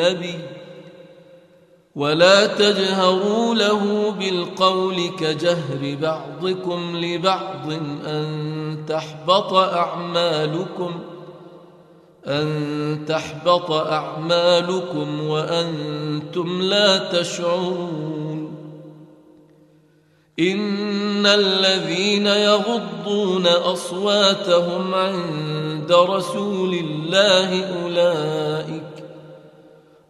النبي ولا تجهروا له بالقول كجهر بعضكم لبعض أن تحبط أعمالكم أن تحبط أعمالكم وأنتم لا تشعرون إن الذين يغضون أصواتهم عند رسول الله أولئك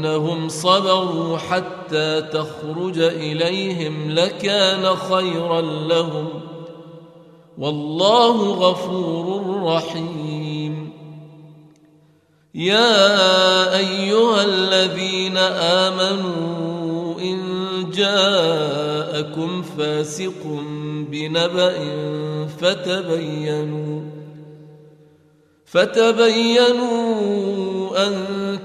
انهم صبروا حتى تخرج اليهم لكان خيرا لهم والله غفور رحيم يا ايها الذين امنوا ان جاءكم فاسق بنبأ فتبينوا فتبينوا ان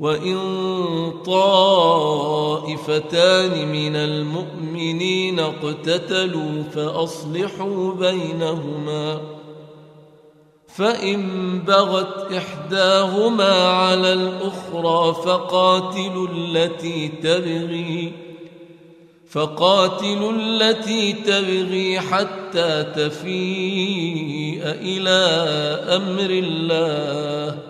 وإن طائفتان من المؤمنين اقتتلوا فأصلحوا بينهما فإن بغت إحداهما على الأخرى فقاتلوا التي تبغي فقاتلوا التي تبغي حتى تفيء إلى أمر الله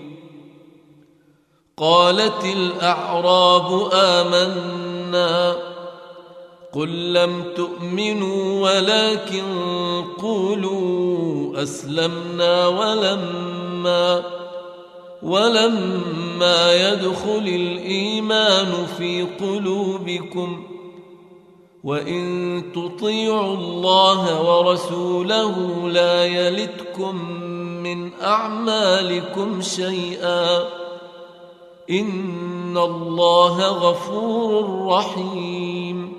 قالت الأعراب آمنا قل لم تؤمنوا ولكن قولوا أسلمنا ولما ولما يدخل الإيمان في قلوبكم وإن تطيعوا الله ورسوله لا يلتكم من أعمالكم شيئا ان الله غفور رحيم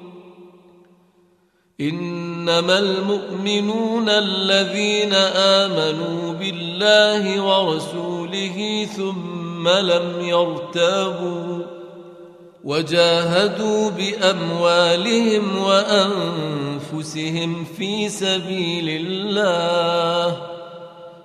انما المؤمنون الذين امنوا بالله ورسوله ثم لم يرتابوا وجاهدوا باموالهم وانفسهم في سبيل الله